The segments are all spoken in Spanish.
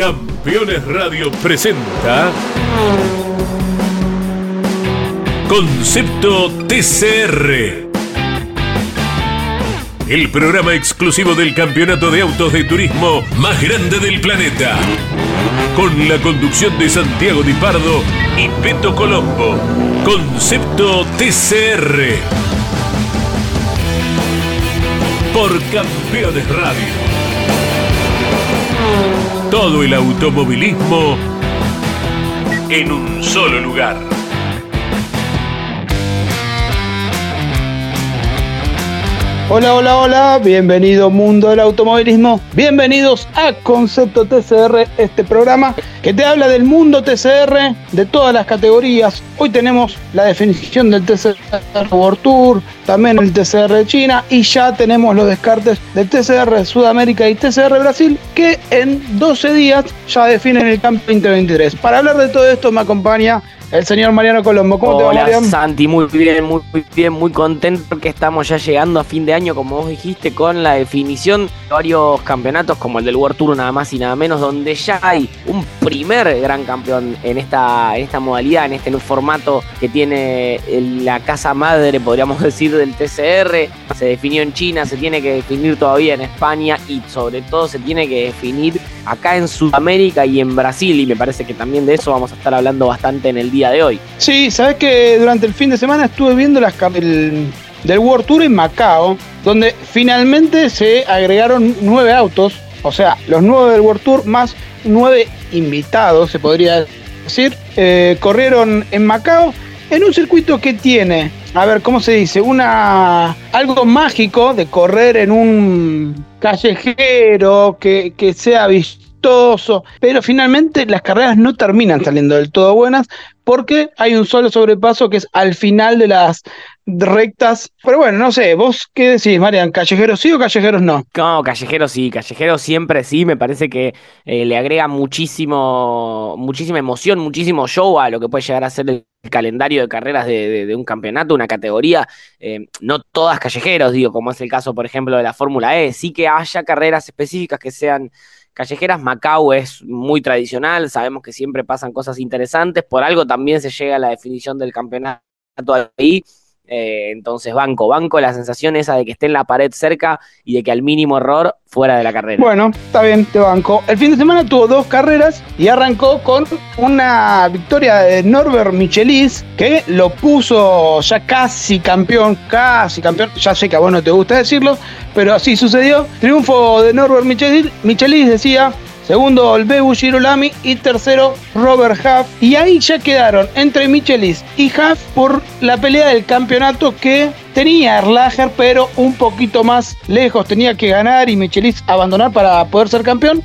Campeones Radio presenta Concepto TCR. El programa exclusivo del campeonato de autos de turismo más grande del planeta. Con la conducción de Santiago Di Pardo y Peto Colombo. Concepto TCR. Por Campeones Radio. Todo el automovilismo en un solo lugar. Hola, hola, hola, bienvenido mundo del automovilismo, bienvenidos a Concepto TCR, este programa que te habla del mundo TCR, de todas las categorías. Hoy tenemos la definición del TCR World Tour, también el TCR de China y ya tenemos los descartes del TCR Sudamérica y TCR Brasil que en 12 días ya definen el Camp 2023. Para hablar de todo esto me acompaña el señor Mariano Colombo. ¿Cómo te va, Mariano? Santi, muy bien, muy bien, muy contento porque estamos ya llegando a fin de año, como vos dijiste, con la definición de varios campeonatos como el del World Tour, nada más y nada menos, donde ya hay un primer gran campeón en esta, esta modalidad, en este formato que tiene la casa madre, podríamos decir, del TCR. Se definió en China, se tiene que definir todavía en España y sobre todo se tiene que definir acá en Sudamérica y en Brasil. Y me parece que también de eso vamos a estar hablando bastante en el día de hoy. Sí, sabes que durante el fin de semana estuve viendo las el, del World Tour en Macao, donde finalmente se agregaron nueve autos, o sea, los nueve del World Tour más nueve invitados, se podría decir, eh, corrieron en Macao en un circuito que tiene, a ver, ¿cómo se dice? Una algo mágico de correr en un callejero que, que sea vistoso, pero finalmente las carreras no terminan saliendo del todo buenas porque hay un solo sobrepaso que es al final de las rectas. Pero bueno, no sé, vos qué decís, Marian, ¿callejeros sí o callejeros no? No, callejeros sí, callejeros siempre sí, me parece que eh, le agrega muchísimo, muchísima emoción, muchísimo show a lo que puede llegar a ser el calendario de carreras de, un campeonato, una categoría, eh, no todas callejeros, digo, como es el caso, por ejemplo, de la Fórmula E, sí que haya carreras específicas que sean callejeras. Macao es muy tradicional, sabemos que siempre pasan cosas interesantes, por algo también se llega a la definición del campeonato ahí. Eh, entonces, banco, banco la sensación esa de que esté en la pared cerca y de que al mínimo error fuera de la carrera. Bueno, está bien, te banco. El fin de semana tuvo dos carreras y arrancó con una victoria de Norbert Michelis que lo puso ya casi campeón, casi campeón. Ya sé que a vos no te gusta decirlo, pero así sucedió. Triunfo de Norbert Michelis, Michelis decía segundo Olbebu Girolami y tercero Robert Huff. Y ahí ya quedaron entre Michelis y Huff por la pelea del campeonato que tenía Erlacher, pero un poquito más lejos. Tenía que ganar y Michelis abandonar para poder ser campeón.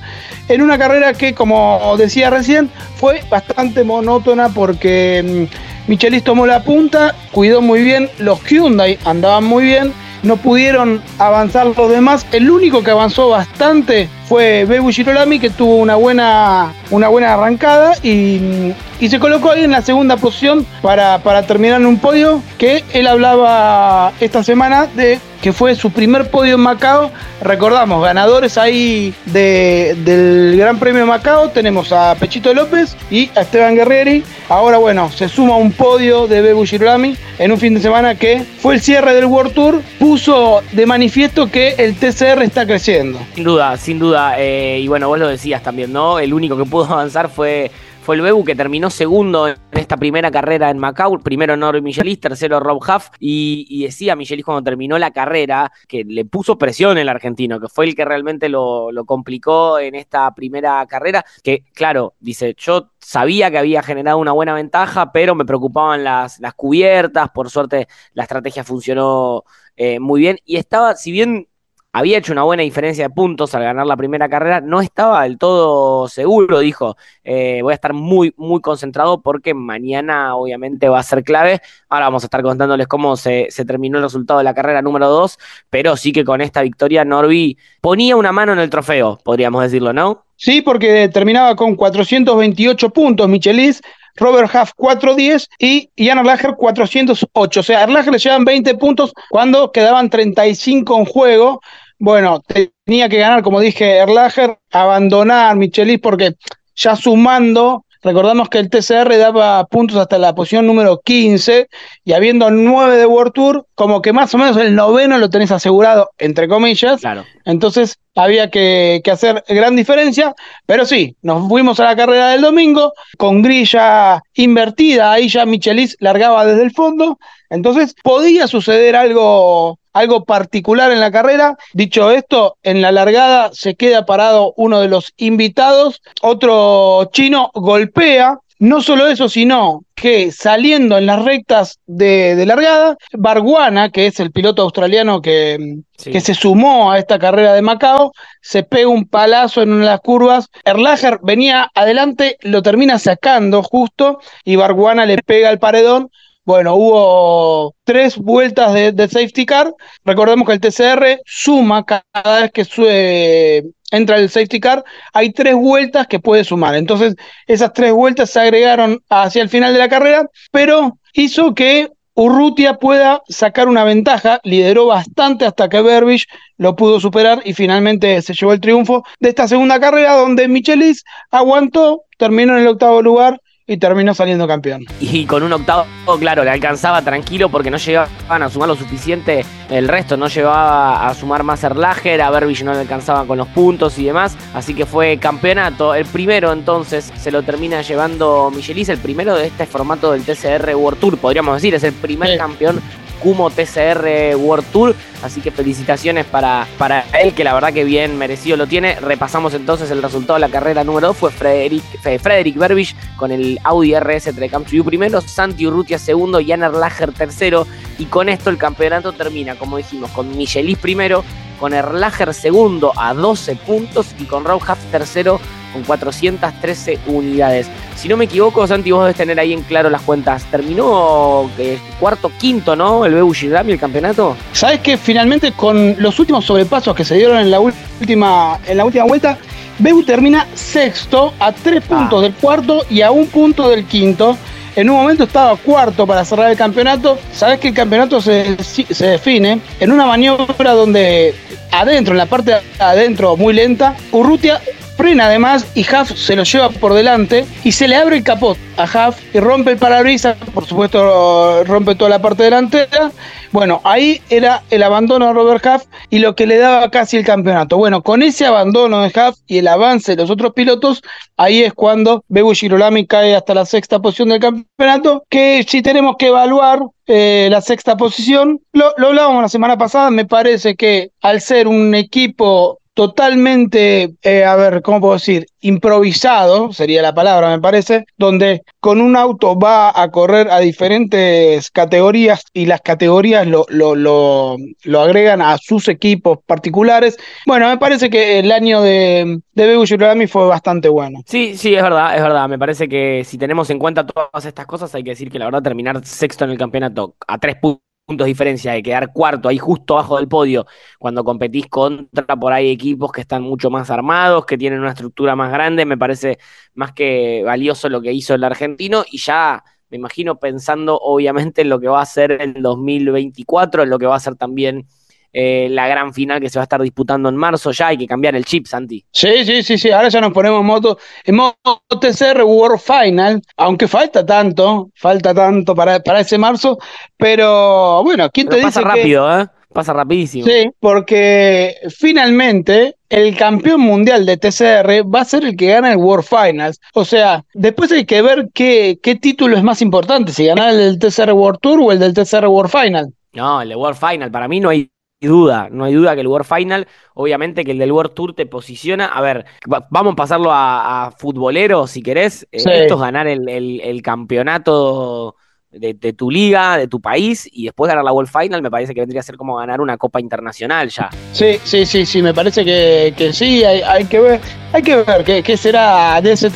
En una carrera que, como decía recién, fue bastante monótona porque mm, Michelis tomó la punta, cuidó muy bien, los Hyundai andaban muy bien no pudieron avanzar los demás. El único que avanzó bastante fue Bebu Girolami, que tuvo una buena, una buena arrancada y, se colocó ahí en la segunda posición para, para terminar en un podio que él hablaba esta semana de que fue su primer podio en Macao. Recordamos, ganadores ahí del Gran Premio Macao. Tenemos a Pechito López y a Esteban Guerrieri. Ahora, bueno, se suma un podio de Bebu Girolami en un fin de semana que fue el cierre del World Tour. Puso de manifiesto que el TCR está creciendo. Sin duda, sin duda. Eh, y bueno, vos lo decías también, ¿no? El único que pudo avanzar fue fue el Bebu que terminó segundo en esta primera carrera en Macau. Primero Norby Michelis, tercero Rob Huff. Y, decía Michelis cuando terminó la carrera que le puso presión el argentino, que fue el que realmente lo, complicó en esta primera carrera. Que, claro, dice, yo sabía que había generado una buena ventaja, pero me preocupaban las, las cubiertas. Por suerte, la estrategia funcionó eh, muy bien. Y estaba, si bien había hecho una buena diferencia de puntos al ganar la primera carrera, no estaba del todo seguro, dijo, eh, voy a estar muy, muy concentrado porque mañana obviamente va a ser clave. Ahora vamos a estar contándoles cómo se, terminó el resultado de la carrera número 2, pero sí que con esta victoria Norby ponía una mano en el trofeo, podríamos decirlo, ¿no? Sí, porque terminaba con 428 puntos Michelis, Robert Huff 410 y Jan Erlacher 408. O sea, Erlacher le llevan 20 puntos cuando quedaban 35 en juego bueno, tenía que ganar, como dije, Erlacher, abandonar Michelis porque ya sumando Recordamos que el TCR daba puntos hasta la posición número 15 y habiendo 9 de World Tour, como que más o menos el noveno lo tenés asegurado, entre comillas. Claro. Entonces había que, hacer gran diferencia, pero sí, nos fuimos a la carrera del domingo con grilla invertida, ahí ya Michelis largaba desde el fondo, entonces podía suceder algo algo particular en la carrera. Dicho esto, en la largada se queda parado uno de los invitados, otro chino golpea. No solo eso, sino que saliendo en las rectas de, largada, Barguana, que es el piloto australiano que, que, se sumó a esta carrera de Macao, se pega un palazo en una de las curvas. Erlacher venía adelante, lo termina sacando justo y Barguana le pega al paredón bueno, hubo tres vueltas de, safety car. Recordemos que el TCR suma cada vez que entra el safety car. Hay tres vueltas que puede sumar. Entonces, esas tres vueltas se agregaron hacia el final de la carrera, pero hizo que Urrutia pueda sacar una ventaja. Lideró bastante hasta que Berbich lo pudo superar y finalmente se llevó el triunfo de esta segunda carrera donde Michelis aguantó, terminó en el octavo lugar y terminó saliendo campeón. Y con un octavo, claro, le alcanzaba tranquilo porque no llegaban a sumar lo suficiente. El resto, no llevaba a sumar más Erlager, a Berbich no le alcanzaba con los puntos y demás, así que fue campeonato. El primero entonces se lo termina llevando Michelis, el primero de este formato del TCR World Tour, podríamos decir, es el primer campeón Kumo TCR World Tour. Así que felicitaciones para, para él, que la verdad que bien merecido lo tiene. Repasamos entonces el resultado de la carrera número 2. Fue Frederick, Frederick Berbich con el Audi RS Trecam primero, Santi Urrutia segundo, Jan Erlacher tercero. Y con esto el campeonato termina, como dijimos, con Michelis primero, con Erlacher segundo a 12 puntos y con Huff tercero con 413 unidades. Si no me equivoco, Santi, vos debes tener ahí en claro las cuentas. Terminó eh, cuarto, quinto, ¿no? El Bebu Girami, el campeonato. Sabes que finalmente con los últimos sobrepasos que se dieron en la última, en la última vuelta, Bebu termina sexto a tres ah. puntos del cuarto y a un punto del quinto. En un momento estaba cuarto para cerrar el campeonato. Sabes que el campeonato se, se define en una maniobra donde adentro, en la parte de adentro muy lenta, Urrutia frena además y Huff se lo lleva por delante y se le abre el capot a Huff y rompe el parabrisas, por supuesto rompe toda la parte delantera. Bueno, ahí era el abandono de Robert Huff y lo que le daba casi el campeonato. Bueno, con ese abandono de Huff y el avance de los otros pilotos, ahí es cuando Bebu Girolami cae hasta la sexta posición del campeonato, que si tenemos que evaluar eh, la sexta posición, lo, lo hablábamos la semana pasada, me parece que al ser un equipo totalmente, eh, a ver, ¿cómo puedo decir? Improvisado, sería la palabra, me parece, donde con un auto va a correr a diferentes categorías y las categorías lo, lo, lo, agregan a sus equipos particulares. Bueno, me parece que el año de, de Bebu fue bastante bueno. Sí, sí, es verdad, es verdad. Me parece que si tenemos en cuenta todas estas cosas, hay que decir que la verdad terminar sexto en el campeonato a tres puntos puntos de diferencia de quedar cuarto ahí justo abajo del podio cuando competís contra por ahí equipos que están mucho más armados, que tienen una estructura más grande, me parece más que valioso lo que hizo el argentino. Y ya me imagino pensando obviamente en lo que va a ser el 2024, en lo que va a ser también eh, la gran final que se va a estar disputando en marzo. Ya hay que cambiar el chip, Santi. Sí, sí, sí, sí. Ahora ya nos ponemos moto, en modo TCR World Final, aunque falta tanto, falta tanto para, para ese marzo, pero bueno, ¿quién te pasa dice? Pasa rápido, ¿eh? Pasa rapidísimo. Sí, porque finalmente el campeón mundial de TCR va a ser el que gana el World Finals. O sea, después hay que ver qué, qué título es más importante, si ganar el del TCR World Tour o el del TCR World Final. No, el de World Final, para mí no hay duda, no hay duda que el World Final, obviamente que el del World Tour te posiciona. A ver, vamos a pasarlo a, futbolero si querés. Eh, esto es ganar el, campeonato de, tu liga, de tu país, y después ganar la World Final, me parece que vendría a ser como ganar una Copa Internacional ya. Sí, sí, sí, sí, me parece que, sí, hay, que ver, hay que ver qué, qué será de ese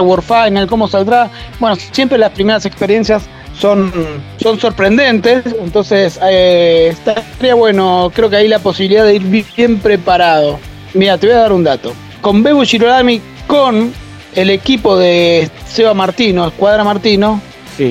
World Final, cómo saldrá. Bueno, siempre las primeras experiencias son, son sorprendentes, entonces eh, estaría bueno, creo que hay la posibilidad de ir bien preparado. Mira, te voy a dar un dato. Con Bebu Girolami, con el equipo de Seba Martino, Escuadra Martino,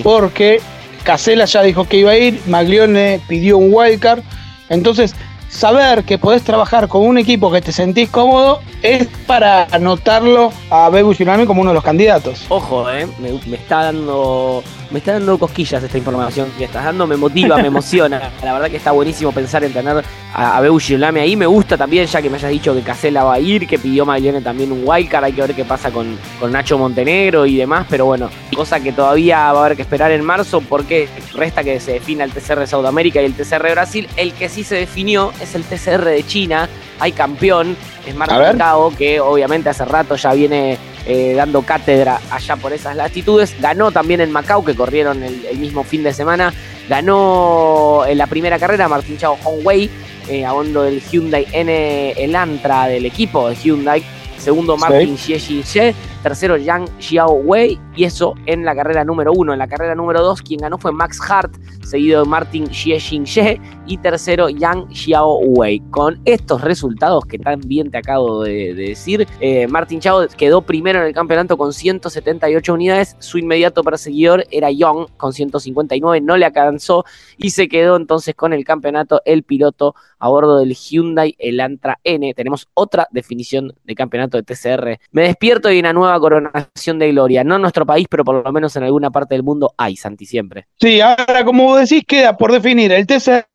porque Casela ya dijo que iba a ir, Maglione pidió un wildcard, entonces saber que podés trabajar con un equipo que te sentís cómodo es para anotarlo a Bebu Tsunami como uno de los candidatos. Ojo, eh, me, está dando me está dando cosquillas esta información que estás dando, me motiva, me emociona. La verdad que está buenísimo pensar en tener a, a Bebu ahí. Me gusta también, ya que me hayas dicho que Casella va a ir, que pidió Maglione también un wildcard, hay que ver qué pasa con, con Nacho Montenegro y demás, pero bueno, cosa que todavía va a haber que esperar en marzo porque resta que se defina el TCR de Sudamérica y el TCR de Brasil. El que sí se definió es el TCR de China, hay campeón, es Martín Cao, que obviamente hace rato ya viene eh, dando cátedra allá por esas latitudes. Ganó también en Macao, que corrieron el, mismo fin de semana. Ganó en la primera carrera Martín Chao Hongwei, eh, a bondo del Hyundai N, el Antra del equipo de Hyundai. Segundo Martin Xie Xie tercero Yang Xiao Wei, y eso en la carrera número uno. En la carrera número dos, quien ganó fue Max Hart, seguido de Martin Xie Xie, y tercero Yang Xiao Wei. Con estos resultados que tan bien te acabo de, decir, eh, Martin Xiao quedó primero en el campeonato con 178 unidades, su inmediato perseguidor era Young con 159, no le alcanzó y se quedó entonces con el campeonato el piloto a bordo del Hyundai Elantra N. Tenemos otra definición de campeonato de TCR. Me despierto y una nueva coronación de gloria. No en nuestro país, pero por lo menos en alguna parte del mundo hay, Santi, siempre. Sí, ahora como vos decís, queda por definir el TCR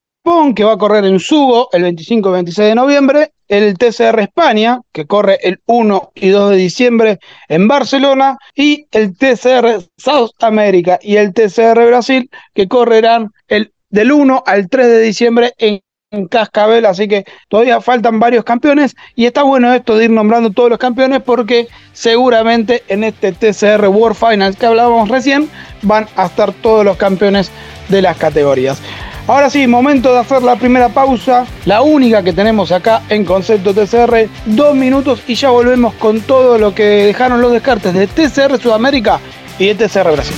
que va a correr en Sugo el 25 y 26 de noviembre, el TCR España, que corre el 1 y 2 de diciembre en Barcelona, y el TCR South America y el TCR Brasil, que correrán el del 1 al 3 de diciembre en en cascabel, así que todavía faltan varios campeones. Y está bueno esto de ir nombrando todos los campeones porque seguramente en este TCR World Finals que hablábamos recién van a estar todos los campeones de las categorías. Ahora sí, momento de hacer la primera pausa, la única que tenemos acá en Concepto TCR, dos minutos y ya volvemos con todo lo que dejaron los descartes de TCR Sudamérica y de TCR Brasil.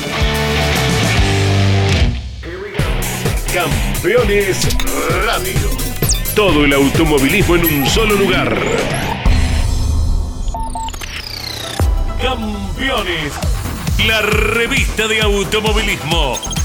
Campeones Radio. Todo el automovilismo en un solo lugar. Campeones. La revista de automovilismo.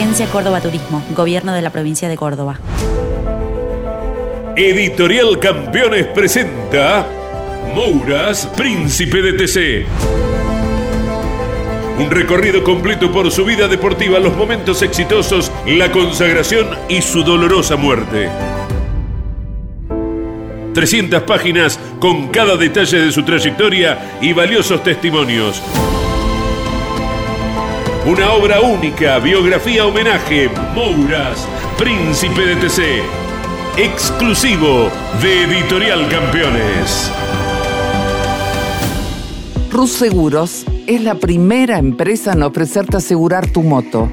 Agencia Córdoba Turismo, Gobierno de la Provincia de Córdoba. Editorial Campeones presenta Mouras, Príncipe de TC. Un recorrido completo por su vida deportiva, los momentos exitosos, la consagración y su dolorosa muerte. 300 páginas con cada detalle de su trayectoria y valiosos testimonios. Una obra única, biografía homenaje, Mouras, Príncipe de TC exclusivo de Editorial Campeones. Rus Seguros es la primera empresa en ofrecerte asegurar tu moto.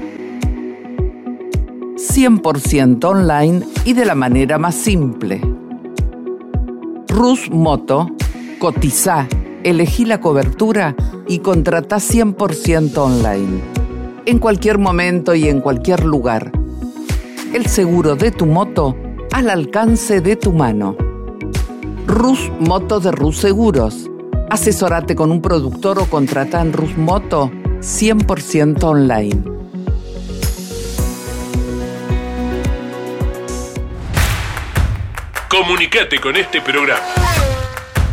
100% online y de la manera más simple. Rus Moto, cotiza, elegí la cobertura y contrata 100% online. En cualquier momento y en cualquier lugar. El seguro de tu moto al alcance de tu mano. Rus Moto de Rus Seguros. Asesorate con un productor o contrata en Rus Moto 100% online. Comunicate con este programa.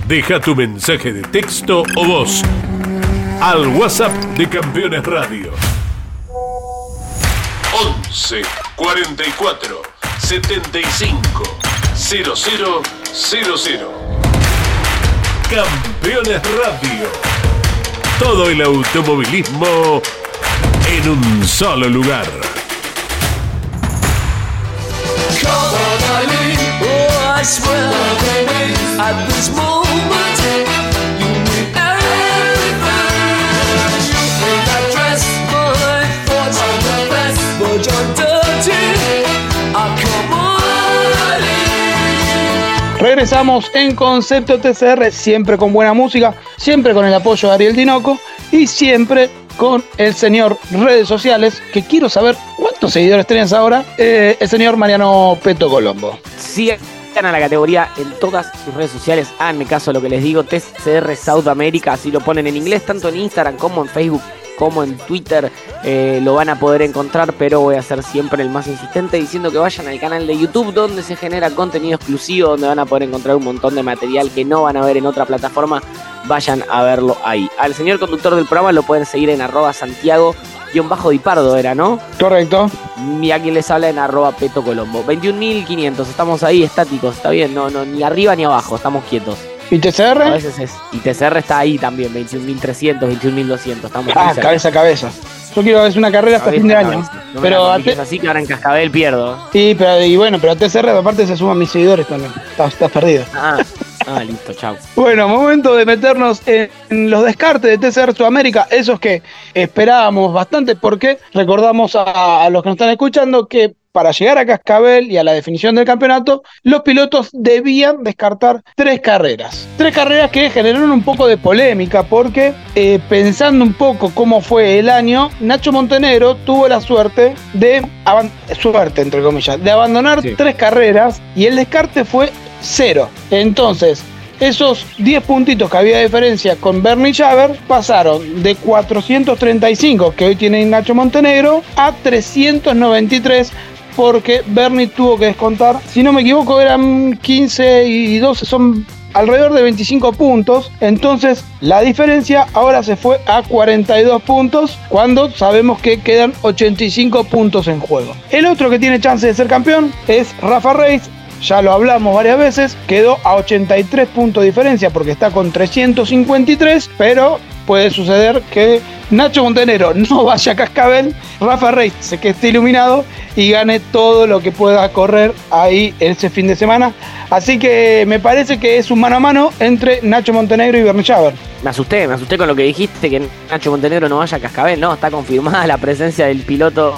Deja tu mensaje de texto o voz al WhatsApp de Campeones Radio. 11 44 75 0000. Campeones Radio. Todo el automovilismo en un solo lugar. Regresamos en Concepto TCR, siempre con buena música, siempre con el apoyo de Ariel Dinoco y siempre con el señor redes sociales, que quiero saber cuántos seguidores tenés ahora, eh, el señor Mariano Peto Colombo. A la categoría en todas sus redes sociales, háganme caso a lo que les digo, TCR South America, así lo ponen en inglés, tanto en Instagram como en Facebook como en Twitter eh, lo van a poder encontrar, pero voy a ser siempre el más insistente diciendo que vayan al canal de YouTube donde se genera contenido exclusivo, donde van a poder encontrar un montón de material que no van a ver en otra plataforma, vayan a verlo ahí. Al señor conductor del programa lo pueden seguir en arroba Santiago bajo Dipardo era, ¿no? Correcto. Y a quien les habla en arroba Peto Colombo. 21.500, estamos ahí estáticos, está bien, no, no, ni arriba ni abajo, estamos quietos. ¿Y TCR? A veces es. Y TCR está ahí también, 21.300, 21.200. Estamos ah, cabeza a cabeza. Yo quiero hacer una carrera hasta fin de año. pero así que ahora en Cascabel pierdo. Sí, pero y bueno, pero a TCR aparte se suman mis seguidores también. Estás, perdido. Ah, ah, listo, chao. bueno, momento de meternos en los descartes de TCR Sudamérica, esos que esperábamos bastante, porque recordamos a los que nos están escuchando que para llegar a Cascabel y a la definición del campeonato, los pilotos debían descartar tres carreras. Tres carreras que generaron un poco de polémica porque eh, pensando un poco cómo fue el año, Nacho Montenegro tuvo la suerte de, suerte entre comillas, de abandonar tres carreras y el descarte fue cero. Entonces, esos 10 puntitos que había de diferencia con Bernie Chaver pasaron de 435 que hoy tiene Nacho Montenegro a 393 porque Bernie tuvo que descontar, si no me equivoco, eran 15 y 12, son alrededor de 25 puntos. Entonces la diferencia ahora se fue a 42 puntos cuando sabemos que quedan 85 puntos en juego. El otro que tiene chance de ser campeón es Rafa Reis. Ya lo hablamos varias veces, quedó a 83 puntos de diferencia porque está con 353, pero puede suceder que Nacho Montenegro no vaya a Cascabel, Rafa Reis se que esté iluminado y gane todo lo que pueda correr ahí ese fin de semana. Así que me parece que es un mano a mano entre Nacho Montenegro y Bernie Me asusté, me asusté con lo que dijiste, que Nacho Montenegro no vaya a Cascabel, ¿no? Está confirmada la presencia del piloto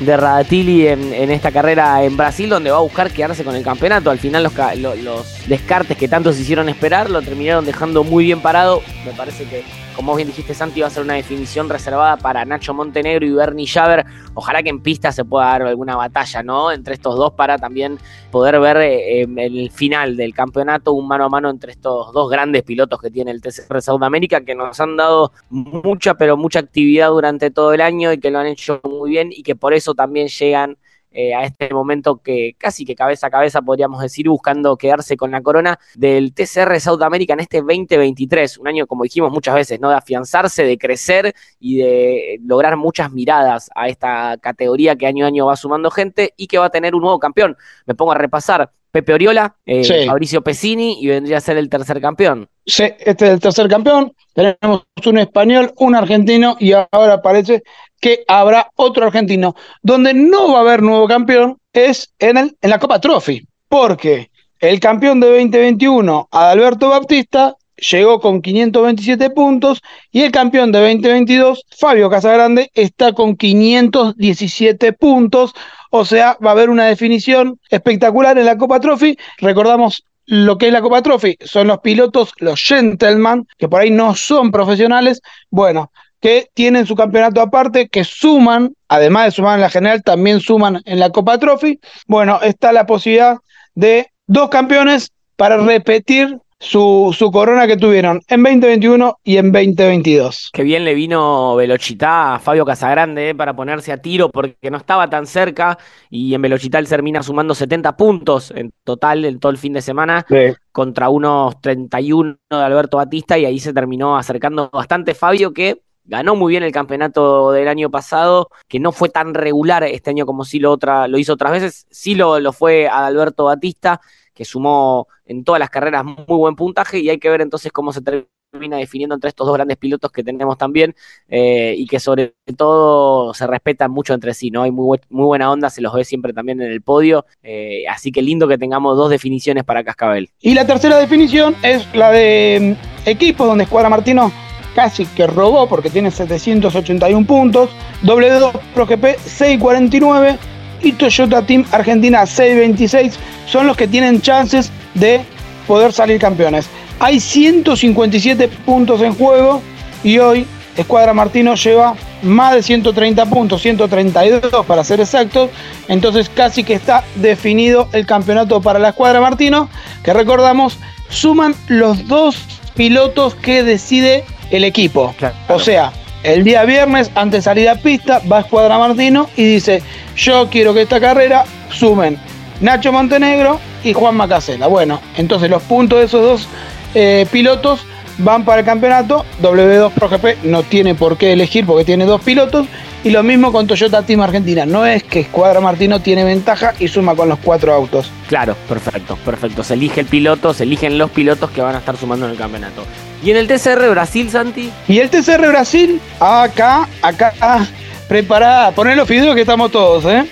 de Radatili en, esta carrera en Brasil, donde va a buscar quedarse con el campeonato. Al final los, los descartes que tanto se hicieron esperar lo terminaron dejando muy bien parado. Me parece que como bien dijiste, Santi, va a ser una definición reservada para Nacho Montenegro y Bernie Javer. Ojalá que en pista se pueda dar alguna batalla, ¿no? Entre estos dos para también poder ver eh, el final del campeonato, un mano a mano entre estos dos grandes pilotos que tiene el TCR Sudamérica, que nos han dado mucha, pero mucha actividad durante todo el año y que lo han hecho muy bien y que por eso también llegan eh, a este momento que casi que cabeza a cabeza podríamos decir, buscando quedarse con la corona del TCR South America en este 2023, un año como dijimos muchas veces, ¿no? De afianzarse, de crecer y de lograr muchas miradas a esta categoría que año a año va sumando gente y que va a tener un nuevo campeón. Me pongo a repasar. Pepe Oriola, eh, Mauricio Pesini y vendría a ser el tercer campeón. Sí, este es el tercer campeón. Tenemos un español, un argentino y ahora parece que habrá otro argentino. Donde no va a haber nuevo campeón es en, el, en la Copa Trophy, porque el campeón de 2021, Adalberto Baptista, llegó con 527 puntos y el campeón de 2022, Fabio Casagrande, está con 517 puntos. O sea, va a haber una definición espectacular en la Copa Trophy. Recordamos lo que es la Copa Trophy, son los pilotos, los gentlemen, que por ahí no son profesionales. Bueno, que tienen su campeonato aparte, que suman, además de sumar en la general, también suman en la Copa Trophy. Bueno, está la posibilidad de dos campeones para repetir su, su, corona que tuvieron en 2021 y en 2022. Qué bien le vino Velochita a Fabio Casagrande eh, para ponerse a tiro porque no estaba tan cerca y en Velochita él termina sumando 70 puntos en total en todo el fin de semana contra unos 31 de Alberto Batista y ahí se terminó acercando bastante Fabio que ganó muy bien el campeonato del año pasado, que no fue tan regular este año como sí lo, otra, lo hizo otras veces, sí lo, lo fue Alberto Batista, que sumó en todas las carreras muy buen puntaje y hay que ver entonces cómo se termina definiendo entre estos dos grandes pilotos que tenemos también eh, y que sobre todo se respetan mucho entre sí, ¿no? Hay muy, muy buena onda, se los ve siempre también en el podio, eh, así que lindo que tengamos dos definiciones para Cascabel. Y la tercera definición es la de mm, equipos donde Escuadra Martino casi que robó porque tiene 781 puntos, W2 Pro GP 649 y Toyota Team Argentina 626 son los que tienen chances de poder salir campeones. Hay 157 puntos en juego y hoy Escuadra Martino lleva más de 130 puntos, 132 para ser exactos. Entonces casi que está definido el campeonato para la Escuadra Martino, que recordamos suman los dos pilotos que decide el equipo. O sea, el día viernes, antes de salir a pista, va a Escuadra Martino y dice, yo quiero que esta carrera sumen Nacho Montenegro y Juan Macasela. Bueno, entonces los puntos de esos dos eh, pilotos van para el campeonato. W2 Pro GP no tiene por qué elegir porque tiene dos pilotos. Y lo mismo con Toyota Team Argentina. No es que Escuadra Martino tiene ventaja y suma con los cuatro autos. Claro, perfecto, perfecto. Se elige el piloto, se eligen los pilotos que van a estar sumando en el campeonato. ¿Y en el TCR Brasil, Santi? Y el TCR Brasil, acá, acá, preparada, poner los videos que estamos todos, ¿eh?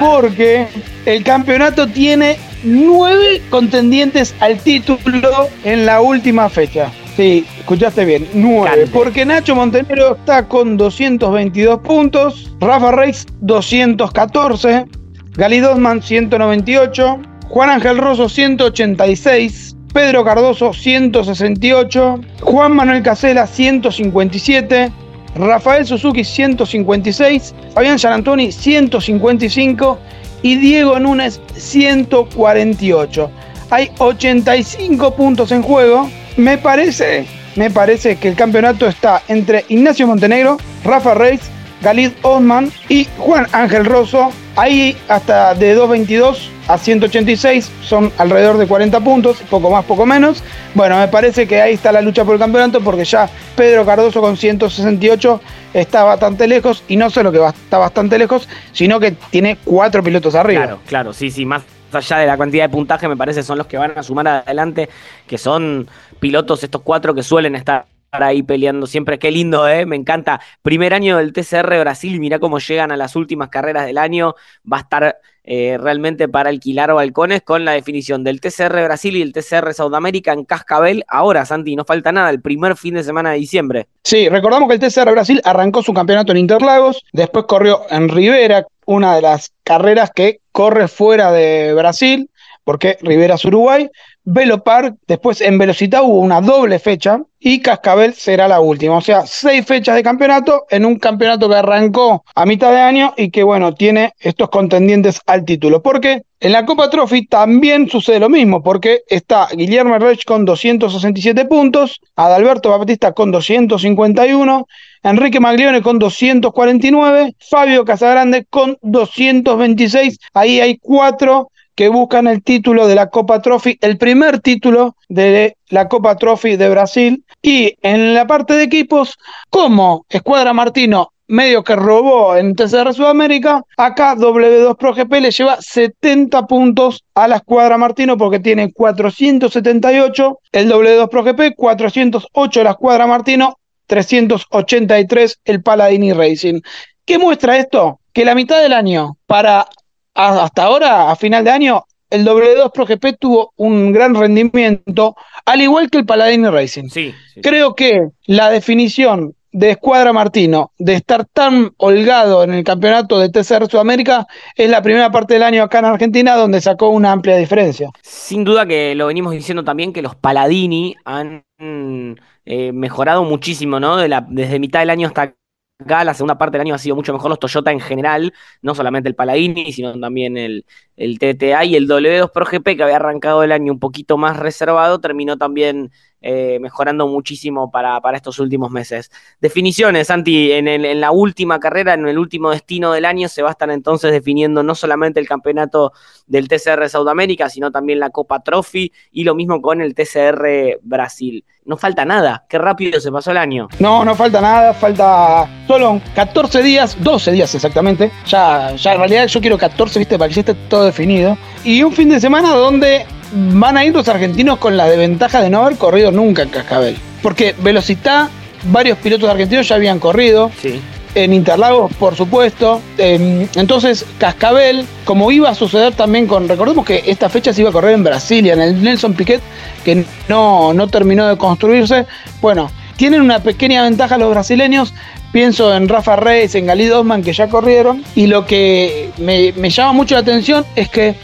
Porque el campeonato tiene nueve contendientes al título en la última fecha. Sí, escuchaste bien, nueve. Porque Nacho Montenegro está con 222 puntos, Rafa Reis 214, Gali 198, Juan Ángel Rosso 186, Pedro Cardoso 168, Juan Manuel Casela 157, Rafael Suzuki 156, Fabián Gianantoni 155 y Diego Núñez 148. Hay 85 puntos en juego. Me parece, me parece que el campeonato está entre Ignacio Montenegro, Rafa Reis, Galid Osman y Juan Ángel Rosso. Ahí hasta de 222 a 186 son alrededor de 40 puntos, poco más, poco menos. Bueno, me parece que ahí está la lucha por el campeonato porque ya Pedro Cardoso con 168 está bastante lejos y no solo que está bastante lejos, sino que tiene cuatro pilotos arriba. Claro, claro, sí, sí, más allá de la cantidad de puntaje, me parece son los que van a sumar adelante, que son pilotos, estos cuatro que suelen estar ahí peleando siempre. Qué lindo, ¿eh? Me encanta. Primer año del TCR Brasil, mirá cómo llegan a las últimas carreras del año. Va a estar eh, realmente para alquilar balcones con la definición del TCR Brasil y el TCR Sudamérica en Cascabel. Ahora, Santi, no falta nada, el primer fin de semana de diciembre. Sí, recordamos que el TCR Brasil arrancó su campeonato en Interlagos, después corrió en Rivera, una de las carreras que corre fuera de Brasil, porque Rivera es Uruguay, Velopar, después en Velocita hubo una doble fecha y Cascabel será la última. O sea, seis fechas de campeonato en un campeonato que arrancó a mitad de año y que, bueno, tiene estos contendientes al título. Porque en la Copa Trophy también sucede lo mismo, porque está Guillermo Rech con 267 puntos, Adalberto Baptista con 251, Enrique Maglione con 249, Fabio Casagrande con 226. Ahí hay cuatro que buscan el título de la Copa Trophy, el primer título de la Copa Trophy de Brasil. Y en la parte de equipos, como Escuadra Martino medio que robó en TCR Sudamérica, acá W2 Pro GP le lleva 70 puntos a la Escuadra Martino porque tiene 478 el W2 Pro GP, 408 la Escuadra Martino, 383 el Paladini Racing. ¿Qué muestra esto? Que la mitad del año para hasta ahora, a final de año, el W2 Pro GP tuvo un gran rendimiento, al igual que el Paladini Racing. Sí, Creo que la definición de Escuadra Martino de estar tan holgado en el campeonato de TCR Sudamérica es la primera parte del año acá en Argentina donde sacó una amplia diferencia. Sin duda que lo venimos diciendo también que los Paladini han eh, mejorado muchísimo, ¿no? De la, desde mitad del año hasta acá la segunda parte del año ha sido mucho mejor los Toyota en general, no solamente el Paladini, sino también el, el TTA y el W2 Pro GP que había arrancado el año un poquito más reservado, terminó también eh, mejorando muchísimo para, para, estos últimos meses. Definiciones, Santi, en, en, la última carrera, en el último destino del año, se va a estar entonces definiendo no solamente el campeonato del TCR Sudamérica, sino también la Copa Trophy y lo mismo con el TCR Brasil. No falta nada, qué rápido se pasó el año. No, no falta nada, falta solo 14 días, 12 días exactamente. Ya, ya en realidad yo quiero 14, viste, para que ya esté todo definido. Y un fin de semana donde van a ir los argentinos con la desventaja de no haber corrido nunca en Cascabel. Porque Velocidad, varios pilotos argentinos ya habían corrido. Sí. En Interlagos, por supuesto. entonces, Cascabel, como iba a suceder también con. Recordemos que esta fecha se iba a correr en Brasilia, en el Nelson Piquet, que no, no terminó de construirse. Bueno, tienen una pequeña ventaja los brasileños. Pienso en Rafa Reyes, en Galí Osman, que ya corrieron. Y lo que me, me llama mucho la atención es que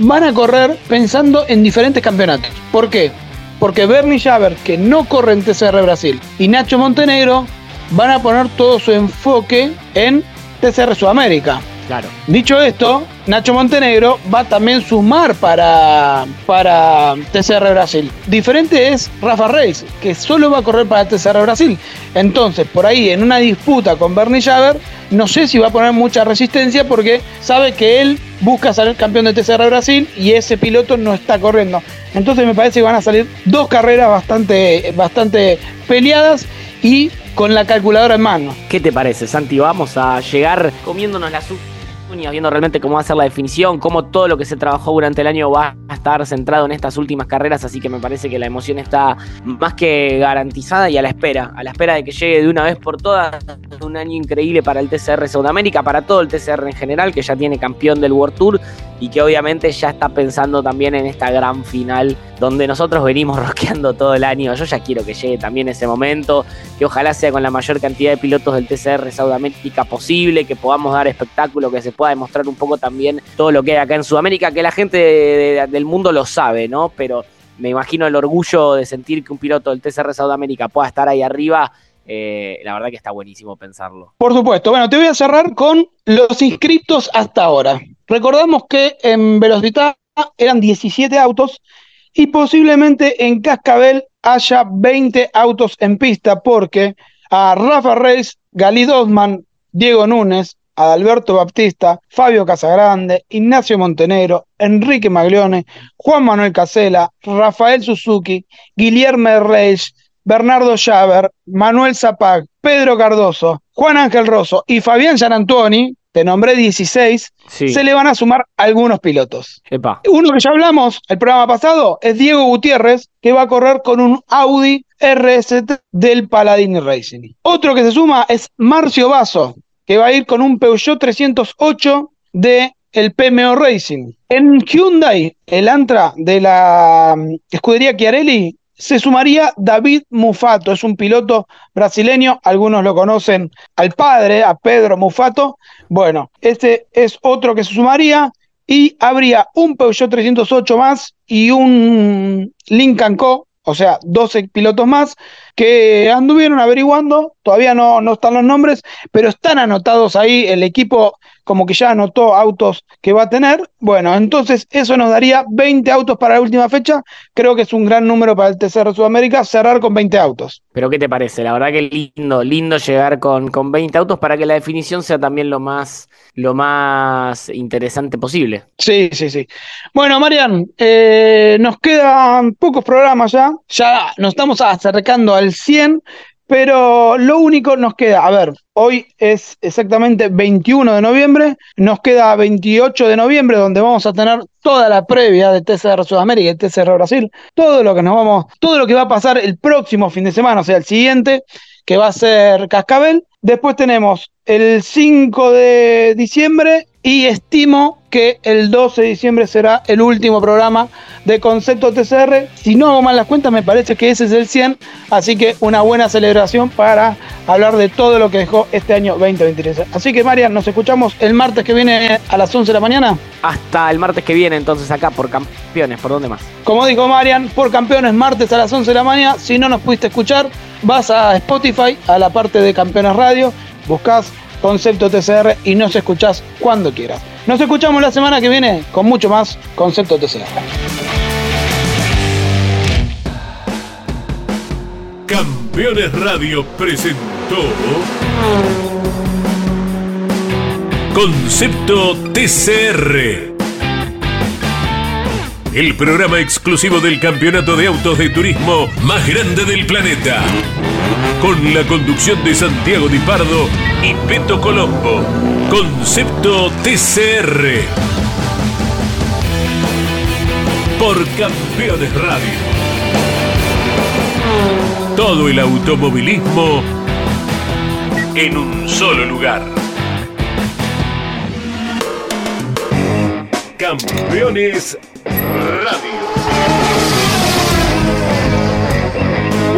van a correr pensando en diferentes campeonatos. ¿Por qué? Porque Bernie Javer, que no corre en TCR Brasil, y Nacho Montenegro van a poner todo su enfoque en TCR Sudamérica. Claro. Dicho esto, Nacho Montenegro va a también sumar para, para TCR Brasil. Diferente es Rafa Reis, que solo va a correr para TCR Brasil. Entonces, por ahí, en una disputa con Bernie Javer, no sé si va a poner mucha resistencia porque sabe que él busca salir campeón de TCR Brasil y ese piloto no está corriendo. Entonces me parece que van a salir dos carreras bastante, bastante peleadas y con la calculadora en mano. ¿Qué te parece, Santi? Vamos a llegar comiéndonos las uñas, viendo realmente cómo va a ser la definición, cómo todo lo que se trabajó durante el año va a estar centrado en estas últimas carreras, así que me parece que la emoción está más que garantizada y a la espera, a la espera de que llegue de una vez por todas un año increíble para el TCR Sudamérica, para todo el TCR en general, que ya tiene campeón del World Tour y que obviamente ya está pensando también en esta gran final donde nosotros venimos rosqueando todo el año. Yo ya quiero que llegue también ese momento, que ojalá sea con la mayor cantidad de pilotos del TCR Sudamérica posible, que podamos dar espectáculo, que se pueda demostrar un poco también todo lo que hay acá en Sudamérica, que la gente del mundo lo sabe, ¿no? Pero me imagino el orgullo de sentir que un piloto del TCR Sudamérica pueda estar ahí arriba. Eh, la verdad que está buenísimo pensarlo. Por supuesto. Bueno, te voy a cerrar con los inscriptos hasta ahora. Recordamos que en Velocidad eran 17 autos y posiblemente en Cascabel haya 20 autos en pista porque a Rafa Reis, Gali Dosman, Diego Núñez, Alberto Baptista, Fabio Casagrande, Ignacio Montenegro, Enrique Maglione, Juan Manuel Casela, Rafael Suzuki, Guillermo Reis, Bernardo Schaber, Manuel Zapag, Pedro Cardoso, Juan Ángel Rosso y Fabián Gianantoni te nombré 16, se le van a sumar algunos pilotos. Uno que ya hablamos el programa pasado es Diego Gutiérrez, que va a correr con un Audi RST del Paladini Racing. Otro que se suma es Marcio Basso, que va a ir con un Peugeot 308 de el PMO Racing. En Hyundai, el Antra de la mm, escudería Chiarelli, se sumaría David Mufato, es un piloto brasileño, algunos lo conocen al padre, a Pedro Mufato. Bueno, este es otro que se sumaría y habría un Peugeot 308 más y un Lincoln Co o sea, 12 pilotos más que anduvieron averiguando, todavía no, no están los nombres, pero están anotados ahí, el equipo como que ya anotó autos que va a tener, bueno, entonces eso nos daría 20 autos para la última fecha, creo que es un gran número para el TCR Sudamérica, cerrar con 20 autos. Pero ¿qué te parece? La verdad que lindo, lindo llegar con, con 20 autos para que la definición sea también lo más lo más interesante posible. Sí, sí, sí. Bueno, Marian, eh, nos quedan pocos programas ya, ya nos estamos acercando al 100, pero lo único nos queda, a ver, hoy es exactamente 21 de noviembre, nos queda 28 de noviembre donde vamos a tener toda la previa de TCR Sudamérica y TCR Brasil, todo lo que nos vamos, todo lo que va a pasar el próximo fin de semana, o sea, el siguiente, que va a ser Cascabel. Después tenemos el 5 de diciembre y estimo que el 12 de diciembre será el último programa de Concepto TCR. Si no hago mal las cuentas, me parece que ese es el 100, así que una buena celebración para hablar de todo lo que dejó este año 2023. Así que, Marian, nos escuchamos el martes que viene a las 11 de la mañana. Hasta el martes que viene, entonces, acá por Campeones, ¿por dónde más? Como dijo Marian, por Campeones, martes a las 11 de la mañana. Si no nos pudiste escuchar, vas a Spotify, a la parte de Campeones Radio, buscas Concepto TCR y nos escuchás cuando quieras. Nos escuchamos la semana que viene con mucho más Concepto TCR. Campeones Radio presentó Concepto TCR. El programa exclusivo del campeonato de autos de turismo más grande del planeta. Con la conducción de Santiago Di Pardo y Peto Colombo. Concepto TCR. Por Campeones Radio. Todo el automovilismo en un solo lugar. Campeones